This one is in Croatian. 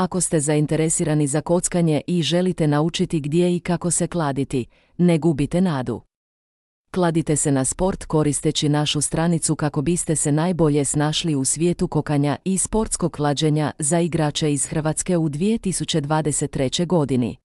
Ako ste zainteresirani za kockanje i želite naučiti gdje i kako se kladiti, ne gubite nadu. Kladite se na sport koristeći našu stranicu kako biste se najbolje snašli u svijetu kokanja i sportskog klađenja za igrače iz Hrvatske u 2023. godini.